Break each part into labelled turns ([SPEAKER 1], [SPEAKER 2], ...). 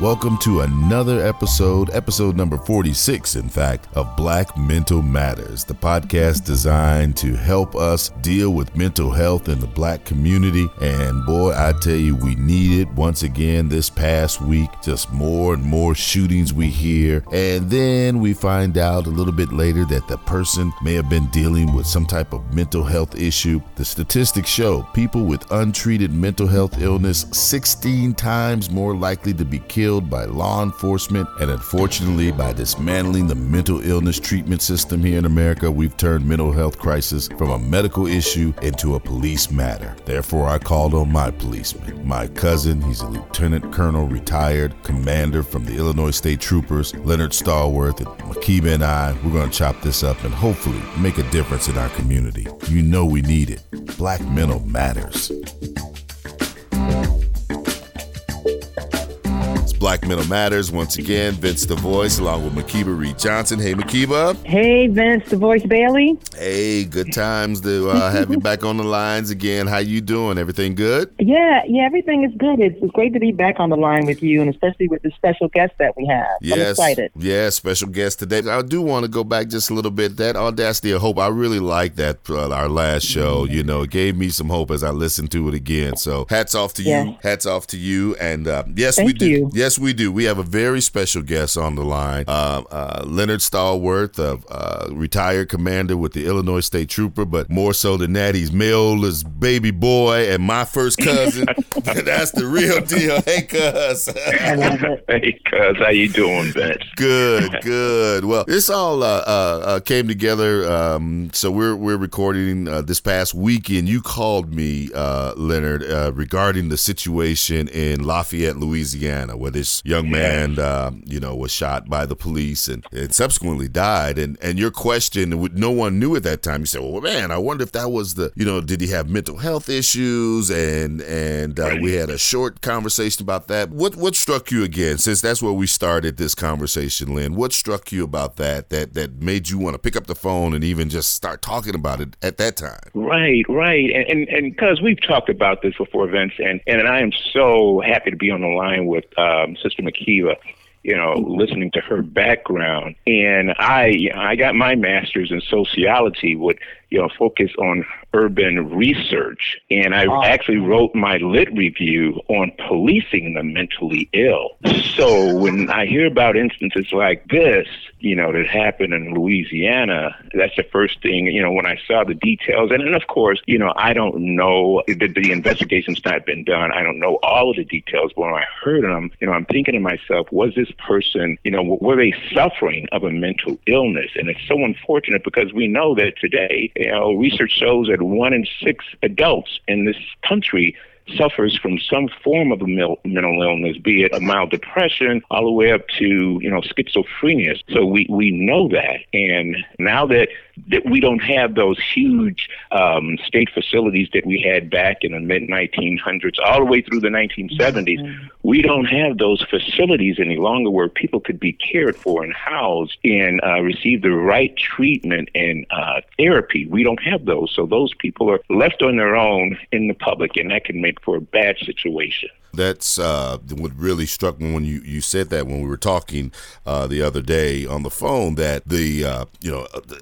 [SPEAKER 1] Welcome to another episode, episode number 46, in fact, of Black Mental Matters, the podcast designed to help us deal with mental health in the black community. And boy, I tell you, we need it once again this past week. Just more and more shootings we hear. And then we find out a little bit later that the person may have been dealing with some type of mental health issue. The statistics show people with untreated mental health illness 16 times more likely to be killed killed by law enforcement, and unfortunately, by dismantling the mental illness treatment system here in America, we've turned mental health crisis from a medical issue into a police matter. Therefore, I called on my policeman, my cousin. He's a lieutenant colonel, retired commander from the Illinois State Troopers, Leonard Stallworth, and Makiba and I. We're going to chop this up and hopefully make a difference in our community. You know we need it. Black mental matters. Black Mental Matters. Once again, Vince the Voice along with Makiba Reed Johnson. Hey, Makiba.
[SPEAKER 2] Hey, Vince the Voice Bailey.
[SPEAKER 1] Hey, good times to uh, have you back on the lines again. How you doing? Everything good?
[SPEAKER 2] Yeah, yeah, everything is good. It's, it's great to be back on the line with you, and especially with the special guest that we have.
[SPEAKER 1] Yes,
[SPEAKER 2] I'm excited.
[SPEAKER 1] Yeah, special guest today. I do want to go back just a little bit. That audacity of hope. I really like that. Uh, our last show. You know, it gave me some hope as I listened to it again. So hats off to you. Hats off to you. And uh, yes,
[SPEAKER 2] Thank
[SPEAKER 1] we do.
[SPEAKER 2] you.
[SPEAKER 1] Yes, we do. We have a very special guest on the line. Uh, uh, Leonard Stallworth, of uh, retired commander with the Illinois State Trooper, but more so than that, he's my oldest baby boy and my first cousin. That's the real deal. Hey, cuz.
[SPEAKER 2] I love it.
[SPEAKER 3] Hey, cuz, how you doing, Vince?
[SPEAKER 1] Good, good. Well, this all uh, uh, uh, came together. Um, so we're we're recording uh, this past weekend. You called me, uh, Leonard, uh, regarding the situation in Lafayette, Louisiana, where this young man, um, you know, was shot by the police and, and subsequently died. And and your question, no one knew at that time. You said, "Well, man, I wonder if that was the, you know, did he have mental health issues?" And and uh, we had a short conversation about that. What what struck you again, since that's where we started this conversation, Lynn? What struck you about that that that made you want to pick up the phone and even just start talking about it at that time?
[SPEAKER 3] Right, right, and and and cuz we've talked about this before, Vince, and and I am so happy to be on the line with um, Sister Makiba. You know, listening to her background, and I I got my master's in sociology with you know focus on urban research, and I
[SPEAKER 2] Awesome.
[SPEAKER 3] actually wrote my lit review on policing the mentally ill. So when I hear about instances like this, you know, that happened in Louisiana, that's the first thing, you know, when I saw the details. And then, of course, you know, I don't know, the, the investigation's not been done. I don't know all of the details. But when I heard them, you know, I'm thinking to myself, was this person, you know, were they suffering of a mental illness? And it's so unfortunate because we know that today, you know, research shows that one in six adults in this country suffers from some form of a mental illness, be it a mild depression, all the way up to you know schizophrenia. So we we know that, and now that that we don't have those huge um, state facilities that we had back in the mid 1900s, all the way through the 1970s, we don't have those facilities any longer where people could be cared for and housed and uh, receive the right treatment and uh, therapy. We don't have those, so those people are left on their own in the public, and that can make for a bad situation.
[SPEAKER 1] That's uh, what really struck me when you, you said that when we were talking uh, the other day on the phone that the uh, you know the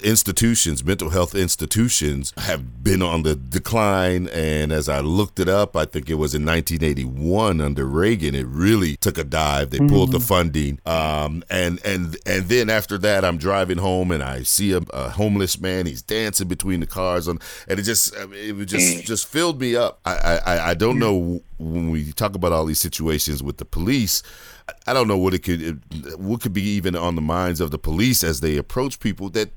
[SPEAKER 1] institutions, mental health institutions, have been on the decline. And as I looked it up, I think it was in 1981 under Reagan, it really took a dive. They pulled the mm-hmm. funding, um, and and and then after that, I'm driving home and I see a, a homeless man. He's dancing between the cars, on, and it just it was just mm. just filled me up. I I, I- I don't mm. know when we talk about all these situations with the police. I- I don't know what it could what could be even on the minds of the police as they approach people that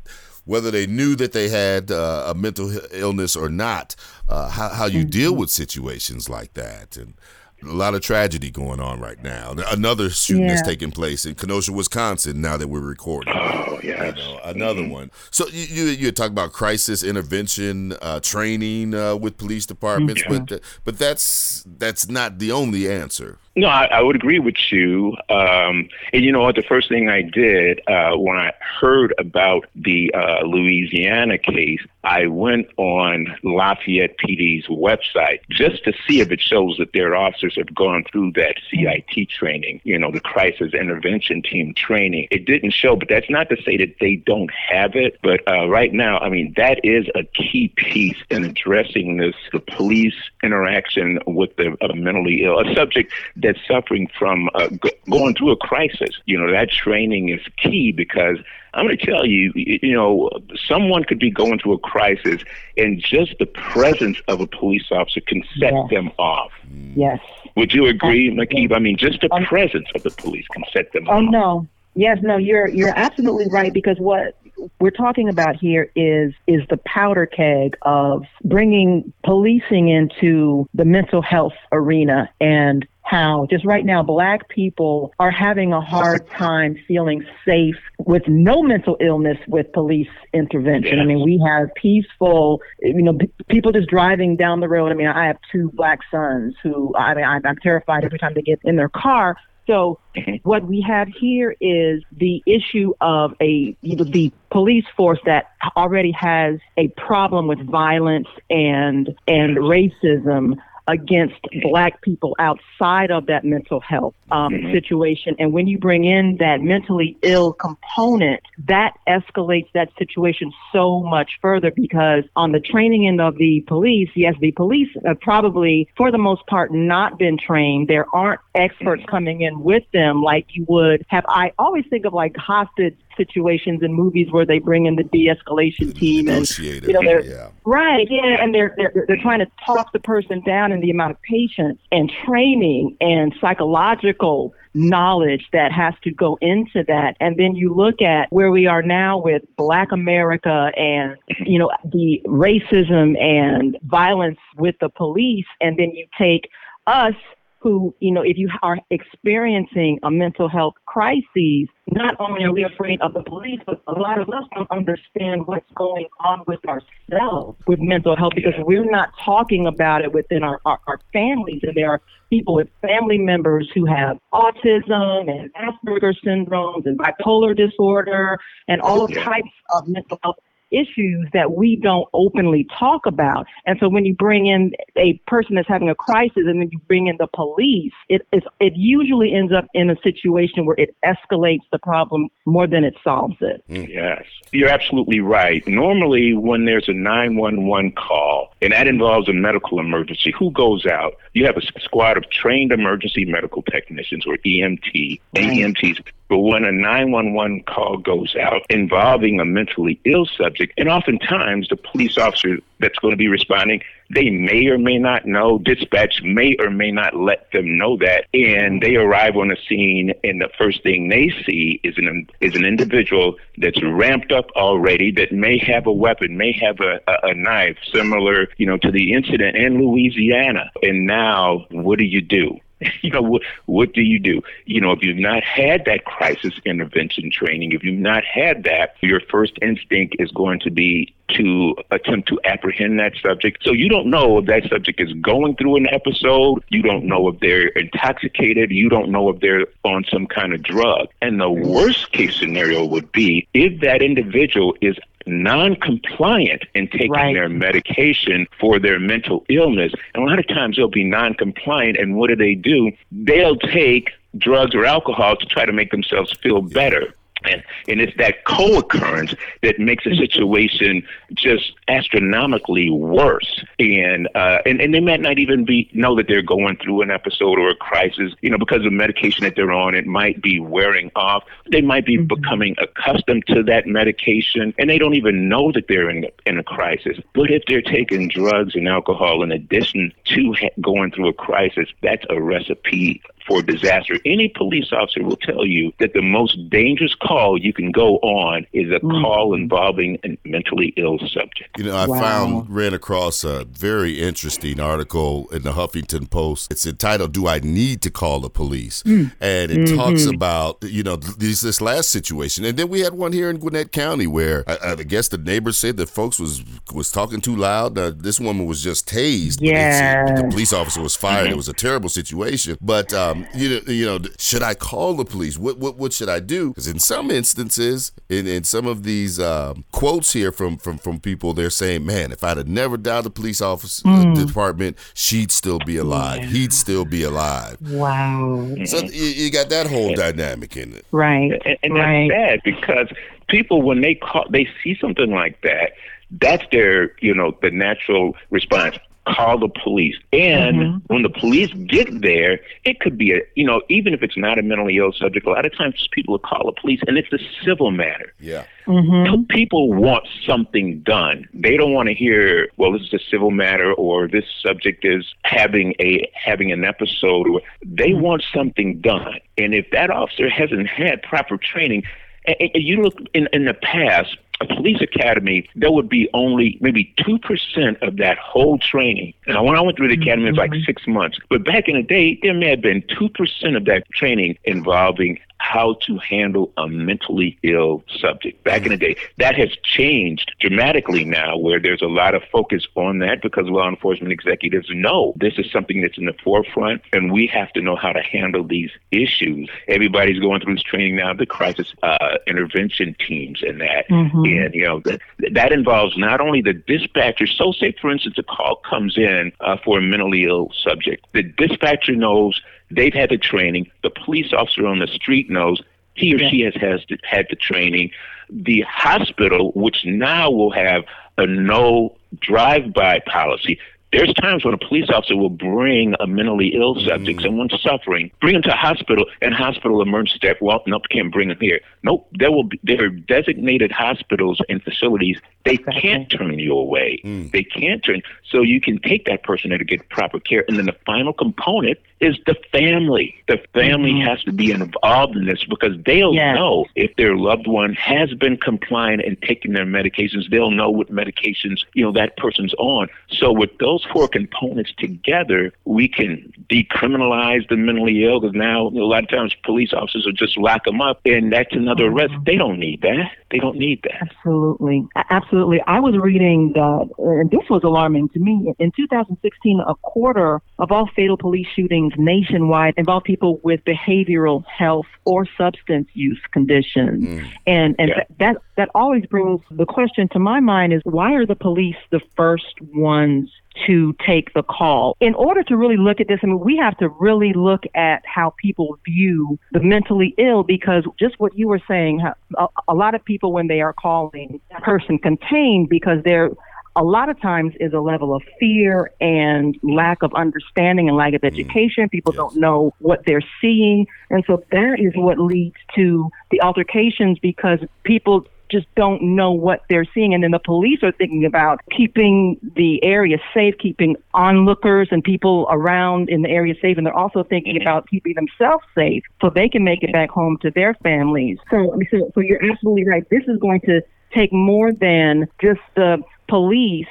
[SPEAKER 1] whether they knew that they had uh, a mental illness or not, uh, how, how you deal with situations like that. And A lot of tragedy going on right now. Another shooting yeah. that's taking place in Kenosha, Wisconsin. Now that we're recording,
[SPEAKER 3] oh yeah, you
[SPEAKER 1] know, another mm-hmm. one. So you you, you talk about crisis intervention uh, training uh, with police departments, but but that's that's not the only answer.
[SPEAKER 3] No, I, I would agree with you. Um, and you know what? The first thing I did uh, when I heard about the uh, Louisiana case, I went on Lafayette PD's website just to see if it shows that their officers have gone through that CIT training, you know, the crisis intervention team training. It didn't show, but that's not to say that they don't have it. But uh, right now, I mean, that is a key piece in addressing this the police interaction with the uh, mentally ill, a subject that's suffering from uh, g- going through a crisis. You know, that training is key because I'm going to tell you, you know, someone could be going through a crisis, and just the presence of a police officer can set yes. them off.
[SPEAKER 2] Yes.
[SPEAKER 3] Would you agree, Makib? I mean, just the um, presence of the police can set them
[SPEAKER 2] oh,
[SPEAKER 3] off.
[SPEAKER 2] Oh no. Yes, no, you're you're absolutely right because what we're talking about here is is the powder keg of bringing policing into the mental health arena and how just right now black people are having a hard time feeling safe with no mental illness with police intervention. I mean, we have peaceful, you know, people just driving down the road. I mean, I have two black sons who I mean, I'm terrified every time they get in their car. So what we have here is the issue of a you know, the police force that already has a problem with violence and and racism against black people outside of that mental health um, mm-hmm. situation. And when you bring in that mentally ill component, that escalates that situation so much further because on the training end of the police, yes, the police have probably, for the most part, not been trained. There aren't experts coming in with them like you would have. I always think of like hostage situations in movies where they bring in the de-escalation team and you know they're yeah. right yeah and they're, they're they're trying to talk the person down in the amount of patience and training and psychological knowledge that has to go into that and then you look at where we are now with black america and you know the racism and violence with the police and then you take us who, you know, if you are experiencing a mental health crisis, not only are we afraid of the police, but a lot of us don't understand what's going on with ourselves with mental health because we're not talking about it within our, our, our families. And there are people with family members who have autism and Asperger's syndromes and bipolar disorder and all oh, types of mental health issues that we don't openly talk about. And so when you bring in a person that's having a crisis and then you bring in the police, it it usually ends up in a situation where it escalates the problem more than it solves it.
[SPEAKER 3] Mm, yes. You're absolutely right. Normally when there's a 911 call and that involves a medical emergency, who goes out? You have a squad of trained emergency medical technicians or EMT, right. EMTs but when a 911 call goes out involving a mentally ill subject, and oftentimes the police officer that's going to be responding, they may or may not know. Dispatch may or may not let them know that, and they arrive on the scene, and the first thing they see is an is an individual that's ramped up already, that may have a weapon, may have a, a, a knife, similar, you know, to the incident in Louisiana. And now, what do you do? you know, what, what do you do? You know, if you've not had that crisis intervention training, if you've not had that, your first instinct is going to be to attempt to apprehend that subject. So you don't know if that subject is going through an episode. You don't know if they're intoxicated. You don't know if they're on some kind of drug. And the worst case scenario would be if that individual is non-compliant in taking right. their medication for their mental illness. And a lot of times they'll be non-compliant, and what do they do? They'll take drugs or alcohol to try to make themselves feel better. And, and it's that co-occurrence that makes a situation just astronomically worse. And, uh, and, and they might not even be, know that they're going through an episode or a crisis, you know, because of medication that they're on, it might be wearing off. They might be mm-hmm. becoming accustomed to that medication and they don't even know that they're in, in a crisis. But if they're taking drugs and alcohol in addition to ha- going through a crisis, that's a recipe for disaster. Any police officer will tell you that the most dangerous call you can go on is a mm. call involving a mentally ill subject.
[SPEAKER 1] You know, I wow. found ran across a very interesting article in the Huffington Post. It's entitled "Do I Need to Call the Police?" Mm. and it mm-hmm. talks about you know this this last situation, and then we had one here in Gwinnett County where I, I guess the neighbors said that folks was was talking too loud. Uh, this woman was just tased.
[SPEAKER 2] Yeah,
[SPEAKER 1] the police officer was fired. It was a terrible situation. But um, you know, you know, should I call the police? What what what should I do? Because in some instances, in, in some of these um, quotes here from from from people, they're saying, "Man, if I'd have never dialed the police office mm. the department, she'd still be alive. Yeah. He'd still be alive."
[SPEAKER 2] Wow.
[SPEAKER 1] So you, you got that whole dynamic in it,
[SPEAKER 2] right?
[SPEAKER 3] And, and
[SPEAKER 2] right.
[SPEAKER 3] that's bad because people, when they call, they see something like that that's their, you know, the natural response call the police. And mm-hmm. when the police get there, it could be a, you know, even if it's not a mentally ill subject, a lot of times people will call the police and it's a civil matter.
[SPEAKER 1] Yeah.
[SPEAKER 2] Mm-hmm.
[SPEAKER 3] People want something done. They don't want to hear, well, this is a civil matter or this subject is having a having an episode. Or, they mm-hmm. want something done. And if that officer hasn't had proper training, and you look in, in the past, a police academy, there would be only maybe 2% of that whole training. Now, when I went through the academy, it was like mm-hmm. six months. But back in the day, there may have been 2% of that training involving how to handle a mentally ill subject. Back in the day, that has changed dramatically now, where there's a lot of focus on that because law enforcement executives know this is something that's in the forefront, and we have to know how to handle these issues. Everybody's going through this training now, the crisis uh, intervention teams, and that, mm-hmm. and you know that, that involves not only the dispatcher. So, say for instance, a call comes in uh, for a mentally ill subject, the dispatcher knows They've had the training. The police officer on the street knows he or she has, has had the training. The hospital, which now will have a no drive-by policy, there's times when a police officer will bring a mentally ill subject, mm. someone suffering, bring them to a hospital, and hospital emergency staff, well, nope, can't bring them here. Nope, there will be there are designated hospitals and facilities. They can't turn you away. Mm. They can't turn. So you can take that person there to get proper care. And then the final component is the family. The family mm-hmm. has to be involved in this because they'll yes. know if their loved one has been compliant and taking their medications. They'll know what medications you know that person's on. So with those four components together, we can decriminalize the mentally ill. Because now a lot of times police officers will just lock them up, and that's another arrest. Mm-hmm. They don't need that. They don't need that.
[SPEAKER 2] Absolutely, absolutely. I was reading that, and this was alarming to me. In 2016, a quarter of all fatal police shootings nationwide involve people with behavioral health or substance use conditions. Mm. And and yeah. that that always brings the question to my mind is why are the police the first ones to take the call. In order to really look at this, I mean, we have to really look at how people view the mentally ill because just what you were saying, a, a lot of people, when they are calling person contained, because they're a lot of times is a level of fear and lack of understanding and lack of mm. education. People yes. don't know what they're seeing. And so that is what leads to the altercations because people just don't know what they're seeing. And then the police are thinking about keeping the area safe, keeping onlookers and people around in the area safe. And they're also thinking mm-hmm. about keeping themselves safe so they can make it back home to their families. So, so, so you're absolutely right. This is going to take more than just the police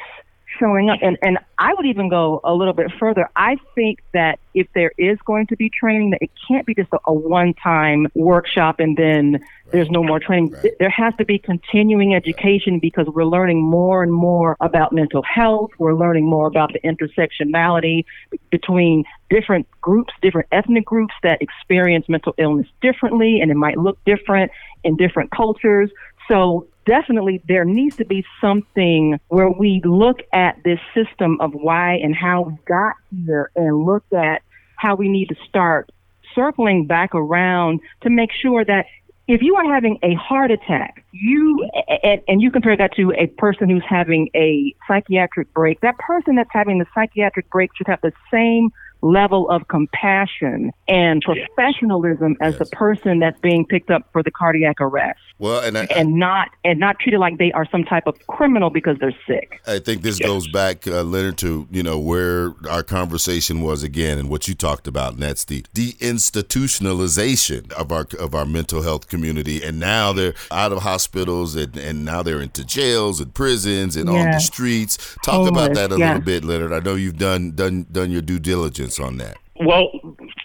[SPEAKER 2] showing up. And, and I would even go a little bit further. I think that if there is going to be training, that it can't be just a, a one time workshop and then right. there's no more training. Right. There has to be continuing education because we're learning more and more about mental health. We're learning more about the intersectionality between different groups, different ethnic groups that experience mental illness differently, and it might look different in different cultures. So definitely there needs to be something where we look at this system of why and how we got here and look at how we need to start circling back around to make sure that if you are having a heart attack, you and, and, you compare that to a person who's having a psychiatric break, that person that's having the psychiatric break should have the same level of compassion and professionalism as the person that's being picked up for the cardiac arrest.
[SPEAKER 1] Well, and I,
[SPEAKER 2] and not and not treated like they are some type of criminal because they're sick.
[SPEAKER 1] I think this goes back, uh, Leonard, to you know where our conversation was again, and what you talked about, and that's the deinstitutionalization of our of our mental health community. And now they're out of hospitals, and, and now they're into jails and prisons and on the streets. Talk Homeless, about that a yes. little bit, Leonard. I know you've done done done your due diligence on that.
[SPEAKER 3] Well,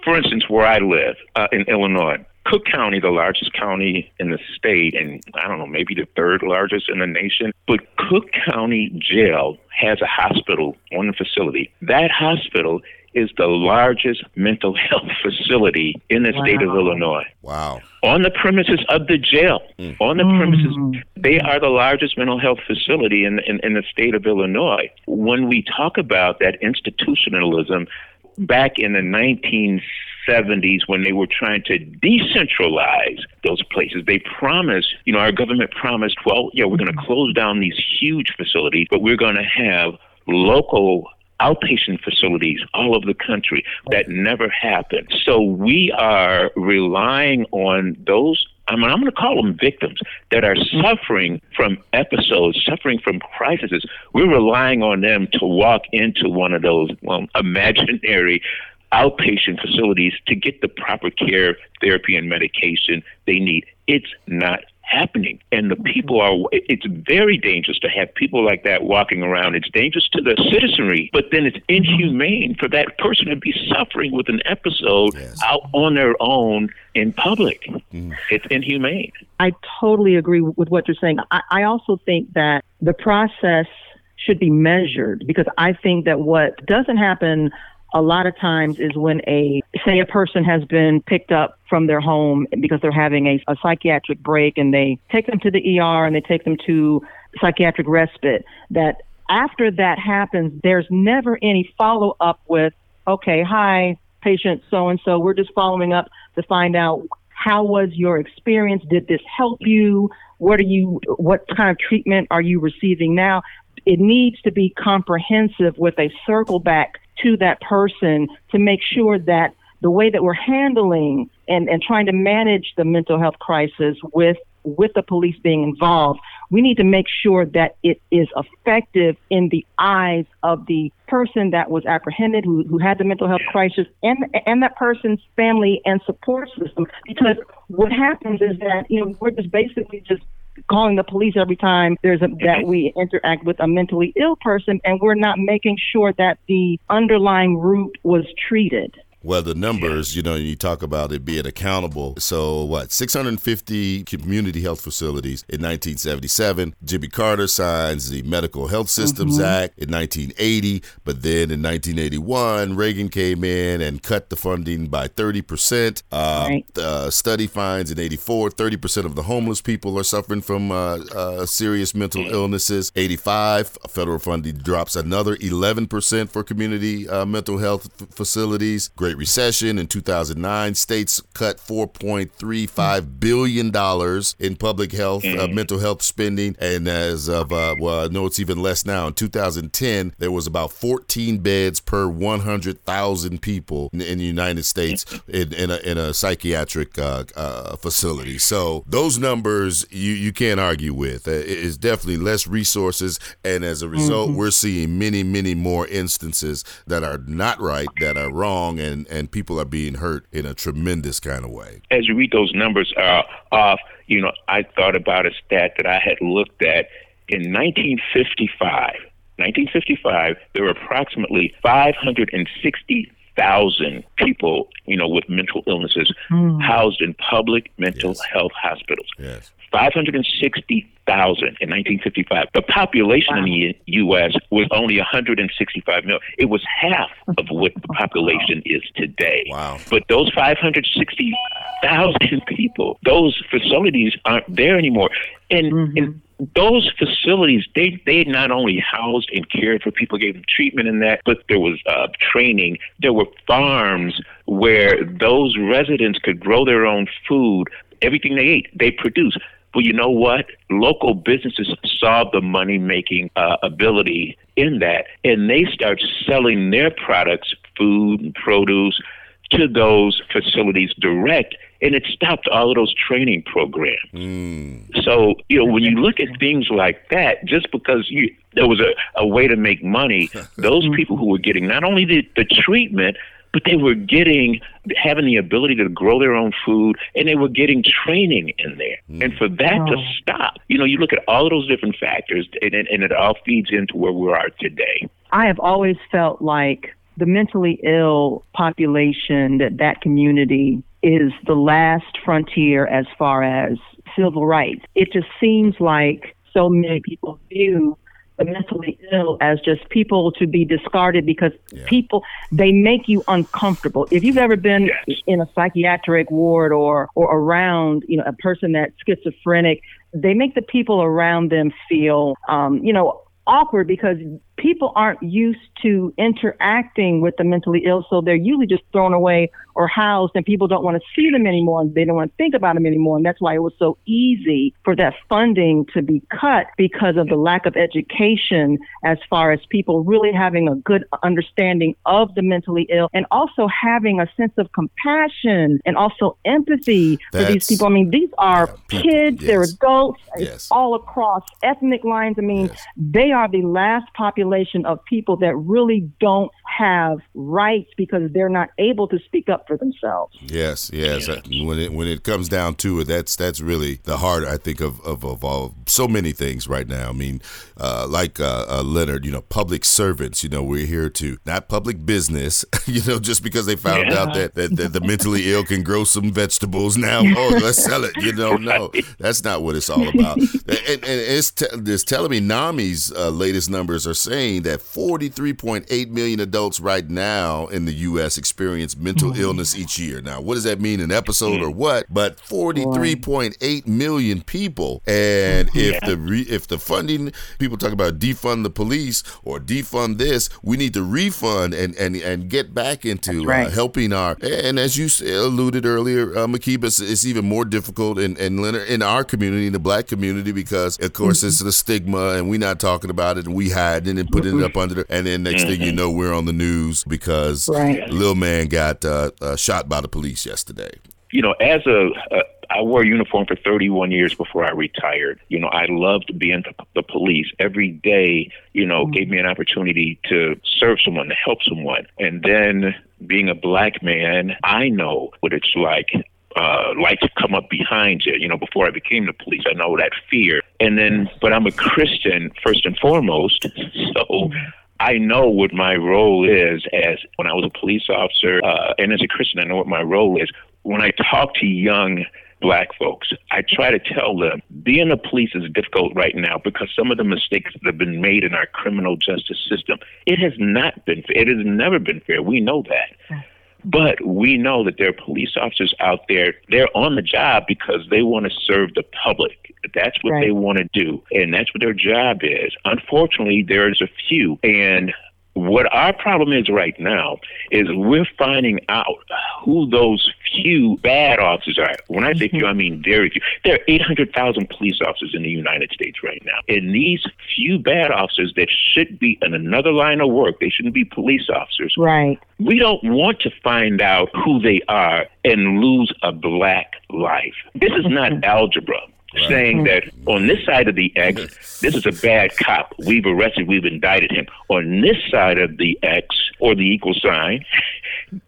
[SPEAKER 3] for instance, where I live uh, in Illinois, Cook County, the largest county in the state, and I don't know, maybe the third largest in the nation, but Cook County Jail has a hospital on the facility. That hospital is the largest mental health facility in the wow. state of Illinois.
[SPEAKER 1] Wow.
[SPEAKER 3] On the premises of the jail. Mm. On the premises, mm. they are the largest mental health facility in, in, in the state of Illinois. When we talk about that institutionalism, back in the 1970s when they were trying to decentralize those places. They promised, you know, our government promised, well, yeah, we're going to close down these huge facilities, but we're going to have local outpatient facilities all over the country. That never happened. So we are relying on those I mean, I'm going to call them victims that are suffering from episodes, suffering from crises. We're relying on them to walk into one of those well, imaginary outpatient facilities to get the proper care, therapy, and medication they need. It's not happening. And the people are, it's very dangerous to have people like that walking around. It's dangerous to the citizenry, but then it's inhumane for that person to be suffering with an episode yes. out on their own in public. Mm. It's inhumane.
[SPEAKER 2] I totally agree with what you're saying. I, I also think that the process should be measured because I think that what doesn't happen a lot of times is when a say a person has been picked up from their home because they're having a, a psychiatric break and they take them to the ER and they take them to psychiatric respite that after that happens there's never any follow up with okay hi patient so and so we're just following up to find out how was your experience? Did this help you? What are you what kind of treatment are you receiving now? It needs to be comprehensive with a circle back to that person to make sure that the way that we're handling and, and trying to manage the mental health crisis with with the police being involved, we need to make sure that it is effective in the eyes of the person that was apprehended, who, who had the mental health crisis, and and that person's family and support system. Because what happens is that you know we're just basically just calling the police every time there's a, that mm-hmm. we interact with a mentally ill person, and we're not making sure that the underlying root was treated.
[SPEAKER 1] Well, the numbers, you know, you talk about it being accountable. So, what, 650 community health facilities in 1977. Jimmy Carter signs the Mental Health Systems mm-hmm. Act in 1980. But then in 1981, Reagan came in and cut the funding by 30%. Uh, right. The study finds in 84, 30% of the homeless people are suffering from uh, uh, serious mental illnesses. 85, federal funding drops another 11% for community uh, mental health f- facilities. Great Great Recession in 2009, states cut 4.35 billion dollars in public health, uh, mm. mental health spending, and as of uh, well, know it's even less now. In 2010, there was about 14 beds per 100,000 people in, in, the United States in, in, a, in a psychiatric uh, uh, facility. So those numbers you you can't argue with. Uh, it's definitely less resources, and as a result, mm-hmm. we're seeing many many more instances that are not right, that are wrong, and and people are being hurt in a tremendous kind of way.
[SPEAKER 3] As you read those numbers uh, off, you know, I thought about a stat that I had looked at in 1955. 1955, there were approximately 560,000 people, you know, with mental illnesses mm. housed in public mental yes. health hospitals.
[SPEAKER 1] Yes.
[SPEAKER 3] 560,000 in 1955. The population wow. in the U.S. was only 165 million. It was half of what the population is today.
[SPEAKER 1] Wow.
[SPEAKER 3] But those 560,000 people, those facilities aren't there anymore. And, mm-hmm. and those facilities, they they not only housed and cared for people, gave them treatment and that, but there was uh, training. There were farms where those residents could grow their own food. Everything they ate, they produced. Well, you know what? Local businesses saw the money making uh, ability in that, and they start selling their products food and produce to those facilities direct and it stopped all of those training programs. Mm. So, you know, when you look at things like that, just because you, there was a, a way to make money, those people who were getting not only the, the treatment, but they were getting having the ability to grow their own food and they were getting training in there mm. and for that oh. to stop you know you look at all of those different factors and, and it all feeds into where we are today
[SPEAKER 2] i have always felt like the mentally ill population that that community is the last frontier as far as civil rights it just seems like so many people view the mentally ill as just people to be discarded because yeah. people they make you uncomfortable. If you've ever been yes. in a psychiatric ward or or around you know a person that's schizophrenic, they make the people around them feel um, you know awkward because people aren't used to interacting with the mentally ill, so they're usually just thrown away or housed, and people don't want to see them anymore, and they don't want to think about them anymore. And that's why it was so easy for that funding to be cut because of the lack of education as far as people really having a good understanding of the mentally ill and also having a sense of compassion and also empathy that's, for these people. I mean, these are yeah, kids, yes. they're adults, yes. all across ethnic lines. I mean, yes. they are the last population population of people that really don't have rights because they're not able to speak up for themselves.
[SPEAKER 1] Yes, yes. When it when it comes down to it, that's that's really the heart, I think, of of, of all so many things right now. I mean, uh, like uh, uh, Leonard, you know, public servants. You know, we're here to not public business. You know, just because they found yeah. out that, that, that the mentally ill can grow some vegetables now, oh, let's sell it. You know, no, that's not what it's all about. and, and it's, t- it's telling me NAMI's uh, latest numbers are saying that 43.8 million adults right now in the U.S. experience mental mm-hmm. illness each year. Now, what does that mean, an episode or what? But 43.8 million people, and if yeah. the re, if the funding people talk about defund the police or defund this, we need to refund and and and get back into uh, right. uh, helping our. And as you alluded earlier, uh, Makiba, it's, it's, even more difficult in in, in our community, in the black community, because of course mm-hmm. it's the stigma, and we're not talking about it, and we hide it and put mm-hmm. it up under, the, and then next thing you mm-hmm. know, we're on the news because right. Lil Man got uh, uh, shot by the police yesterday.
[SPEAKER 3] You know, as a, a I wore a uniform for 31 years before I retired. You know, I loved being the, the police. Every day, you know, mm-hmm. gave me an opportunity to serve someone, to help someone. And then being a black man, I know what it's like uh, to come up behind you. You know, before I became the police, I know that fear. And then, but I'm a Christian first and foremost, so. I know what my role is as when I was a police officer, uh, and as a Christian, I know what my role is. When I talk to young black folks, I try to tell them being a police is difficult right now because some of the mistakes that have been made in our criminal justice system. It has not been fair. It has never been fair. We know that. But we know that there are police officers out there, they're on the job because they want to serve the public. That's what right. they want to do. And that's what their job is. Unfortunately, there's a few. And what our problem is right now is we're finding out who those few bad officers are. When I say few, mm-hmm. I mean very few. There are 800,000 police officers in the United States right now. And these few bad officers that should be in another line of work, they shouldn't be police officers.
[SPEAKER 2] Right.
[SPEAKER 3] We don't want to find out who they are and lose a black life. This is not mm-hmm. algebra right. saying that on this side of the X, this is a bad cop. We've arrested, we've indicted him. On this side of the X or the equal sign,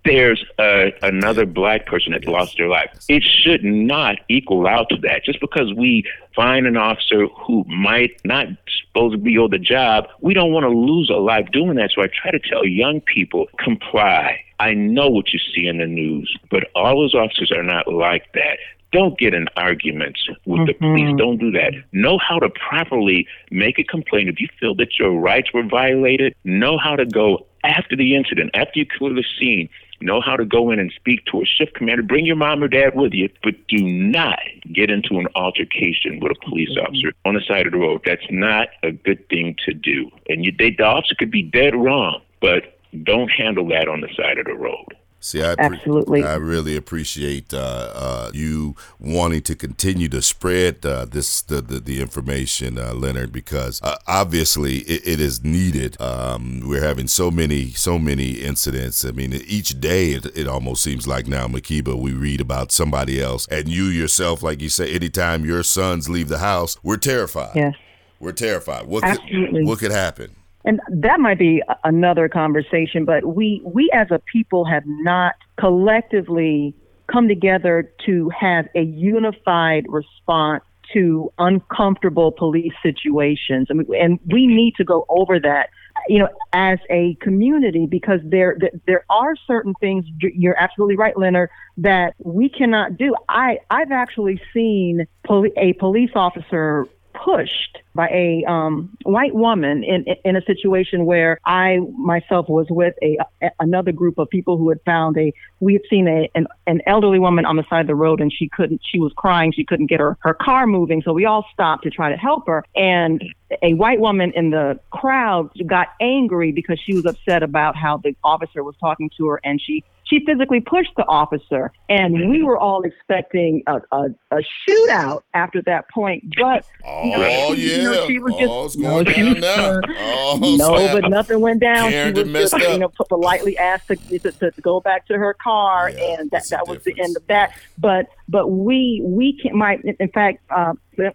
[SPEAKER 3] there's uh, another black person that lost their life. It should not equal out to that. Just because we find an officer who might not supposed to be on the job, we don't want to lose a life doing that. So I try to tell young people comply. I know what you see in the news, but all those officers are not like that. Don't get in arguments with mm-hmm. the police. Don't do that. Know how to properly make a complaint. If you feel that your rights were violated, know how to go after the incident, after you clear the scene. Know how to go in and speak to a shift commander. Bring your mom or dad with you, but do not get into an altercation with a police mm-hmm. officer on the side of the road. That's not a good thing to do. And you, they, the officer could be dead wrong, but don't handle that on the side of the road.
[SPEAKER 1] See, I
[SPEAKER 2] pre- absolutely.
[SPEAKER 1] I really appreciate uh, uh, you wanting to continue to spread uh, this the, the, the information, uh, Leonard, because uh, obviously it, it is needed. Um, we're having so many so many incidents. I mean, each day it, it almost seems like now, Makiba, we read about somebody else, and you yourself, like you say, anytime your sons leave the house, we're terrified.
[SPEAKER 2] Yes.
[SPEAKER 1] We're terrified. What
[SPEAKER 2] Absolutely.
[SPEAKER 1] Could, what could happen?
[SPEAKER 2] And that might be another conversation but we we as a people have not collectively come together to have a unified response to uncomfortable police situations. And we, and we need to go over that you know as a community because there there are certain things you're absolutely right Leonard that we cannot do. I i've actually seen poli- a police officer pushed by a um, white woman in in a situation where I myself was with a, a, another group of people who had found a we had seen a an, an elderly woman on the side of the road and she couldn't she was crying she couldn't get her her car moving. So we all stopped to try to help her. And a white woman in the crowd got angry because she was upset about how the officer was talking to her and she she physically pushed the officer and we were all expecting a, a, a shootout after that point but
[SPEAKER 1] oh you know, she,
[SPEAKER 2] yeah
[SPEAKER 1] you
[SPEAKER 2] know, she was
[SPEAKER 1] just no, she was,
[SPEAKER 2] oh, no but nothing went down. Karen she was just you know politely asked to, to, to, go back to her car yeah, and that, that was the end of that. But but we we can my in fact uh,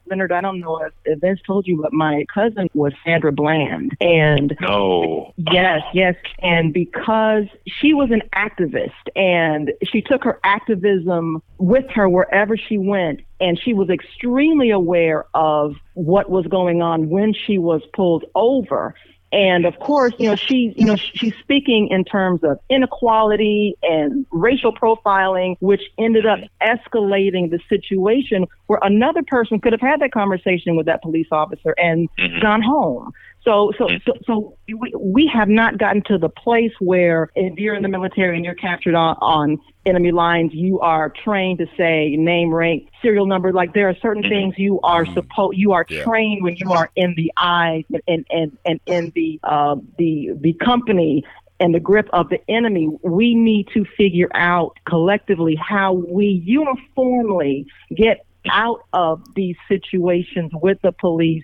[SPEAKER 2] Leonard, I don't know if if Vince told you, but my cousin was Sandra Bland. And
[SPEAKER 3] no.
[SPEAKER 2] Yes, yes. And because she was an activist and she took her activism with her wherever she went, and she was extremely aware of what was going on when she was pulled over. And of course, you know, she, you know, she's speaking in terms of inequality and racial profiling, which ended up escalating the situation where another person could have had that conversation with that police officer and mm-hmm. gone home. So, so, mm-hmm. so, so we, we have not gotten to the place where if you're in the military and you're captured on, on enemy lines, you are trained to say name, rank, serial number. Like there are certain mm-hmm. things you are mm-hmm. supposed, you are yeah. trained when you are in the eyes and, and, and in the, uh, the, the company and the grip of the enemy, we need to figure out collectively how we uniformly get out of these situations with the police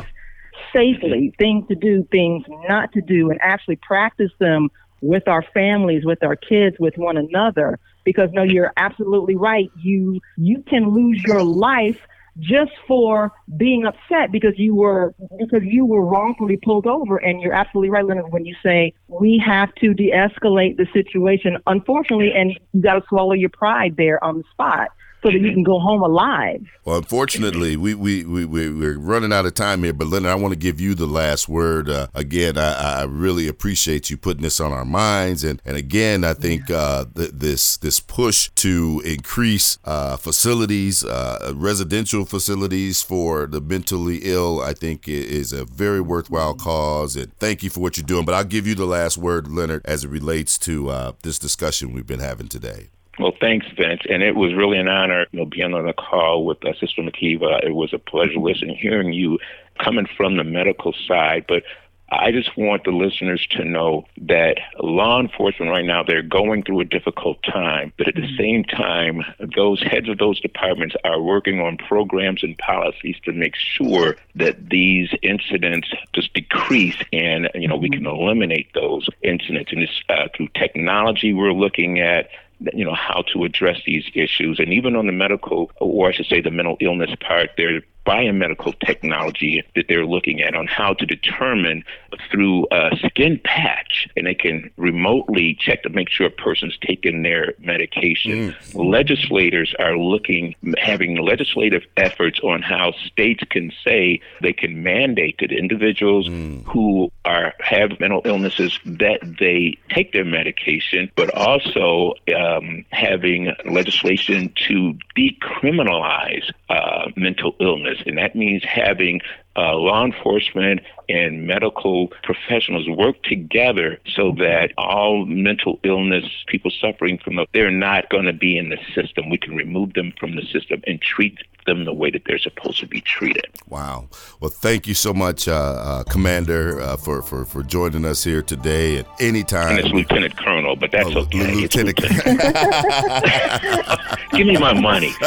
[SPEAKER 2] safely, things to do, things not to do, and actually practice them with our families, with our kids, with one another. Because no, you're absolutely right. You you can lose your life just for being upset because you were because you were wrongfully pulled over and you're absolutely right Leonard when you say we have to de-escalate the situation unfortunately and you got to swallow your pride there on the spot so that you can go home alive.
[SPEAKER 1] Well, unfortunately, we, we, we, we're running out of time here, but Leonard, I want to give you the last word. Uh, again, I, I really appreciate you putting this on our minds. And, and again, I think uh, th- this, this push to increase uh, facilities, uh, residential facilities for the mentally ill, I think is a very worthwhile cause. And thank you for what you're doing. But I'll give you the last word, Leonard, as it relates to uh, this discussion we've been having today.
[SPEAKER 3] Well, thanks, Vince. And it was really an honor, you know, being on the call with uh, Sister Makiba. It was a pleasure listening, hearing you coming from the medical side. But I just want the listeners to know that law enforcement right now, they're going through a difficult time. But at the mm-hmm. same time, those heads of those departments are working on programs and policies to make sure that these incidents just decrease and, you know, we can mm-hmm. eliminate those incidents. And it's uh, through technology we're looking at you know how to address these issues. And even on the medical or i should say the mental illness part there biomedical technology that they're looking at on how to determine through a skin patch, and they can remotely check to make sure a person's taking their medication. Mm. Legislators are looking, having legislative efforts on how states can say they can mandate that individuals mm. who are have mental illnesses that they take their medication, but also um, having legislation to decriminalize uh, mental illness and that means having uh, law enforcement and medical professionals work together so that all mental illness people suffering from it, they're not going to be in the system. We can remove them from the system and treat them the way that they're supposed to be treated.
[SPEAKER 1] Wow. Well, thank you so much, uh, uh, Commander, uh, for, for, for joining us here today at any time.
[SPEAKER 3] And it's Lieutenant Colonel, but that's oh, okay.
[SPEAKER 1] Lieutenant.
[SPEAKER 3] Give me my money.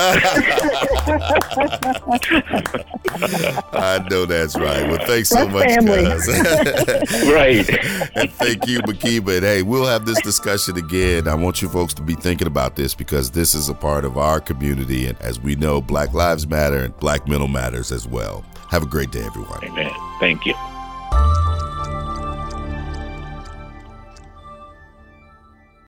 [SPEAKER 1] I know that's right. Well, thanks so much,
[SPEAKER 2] guys.
[SPEAKER 3] right.
[SPEAKER 1] and thank you, Makiba. And hey, we'll have this discussion again. I want you folks to be thinking about this because this is a part of our community. And as we know, Black Lives Matter and Black Mental Matters as well. Have a great day, everyone.
[SPEAKER 3] Amen. Thank you.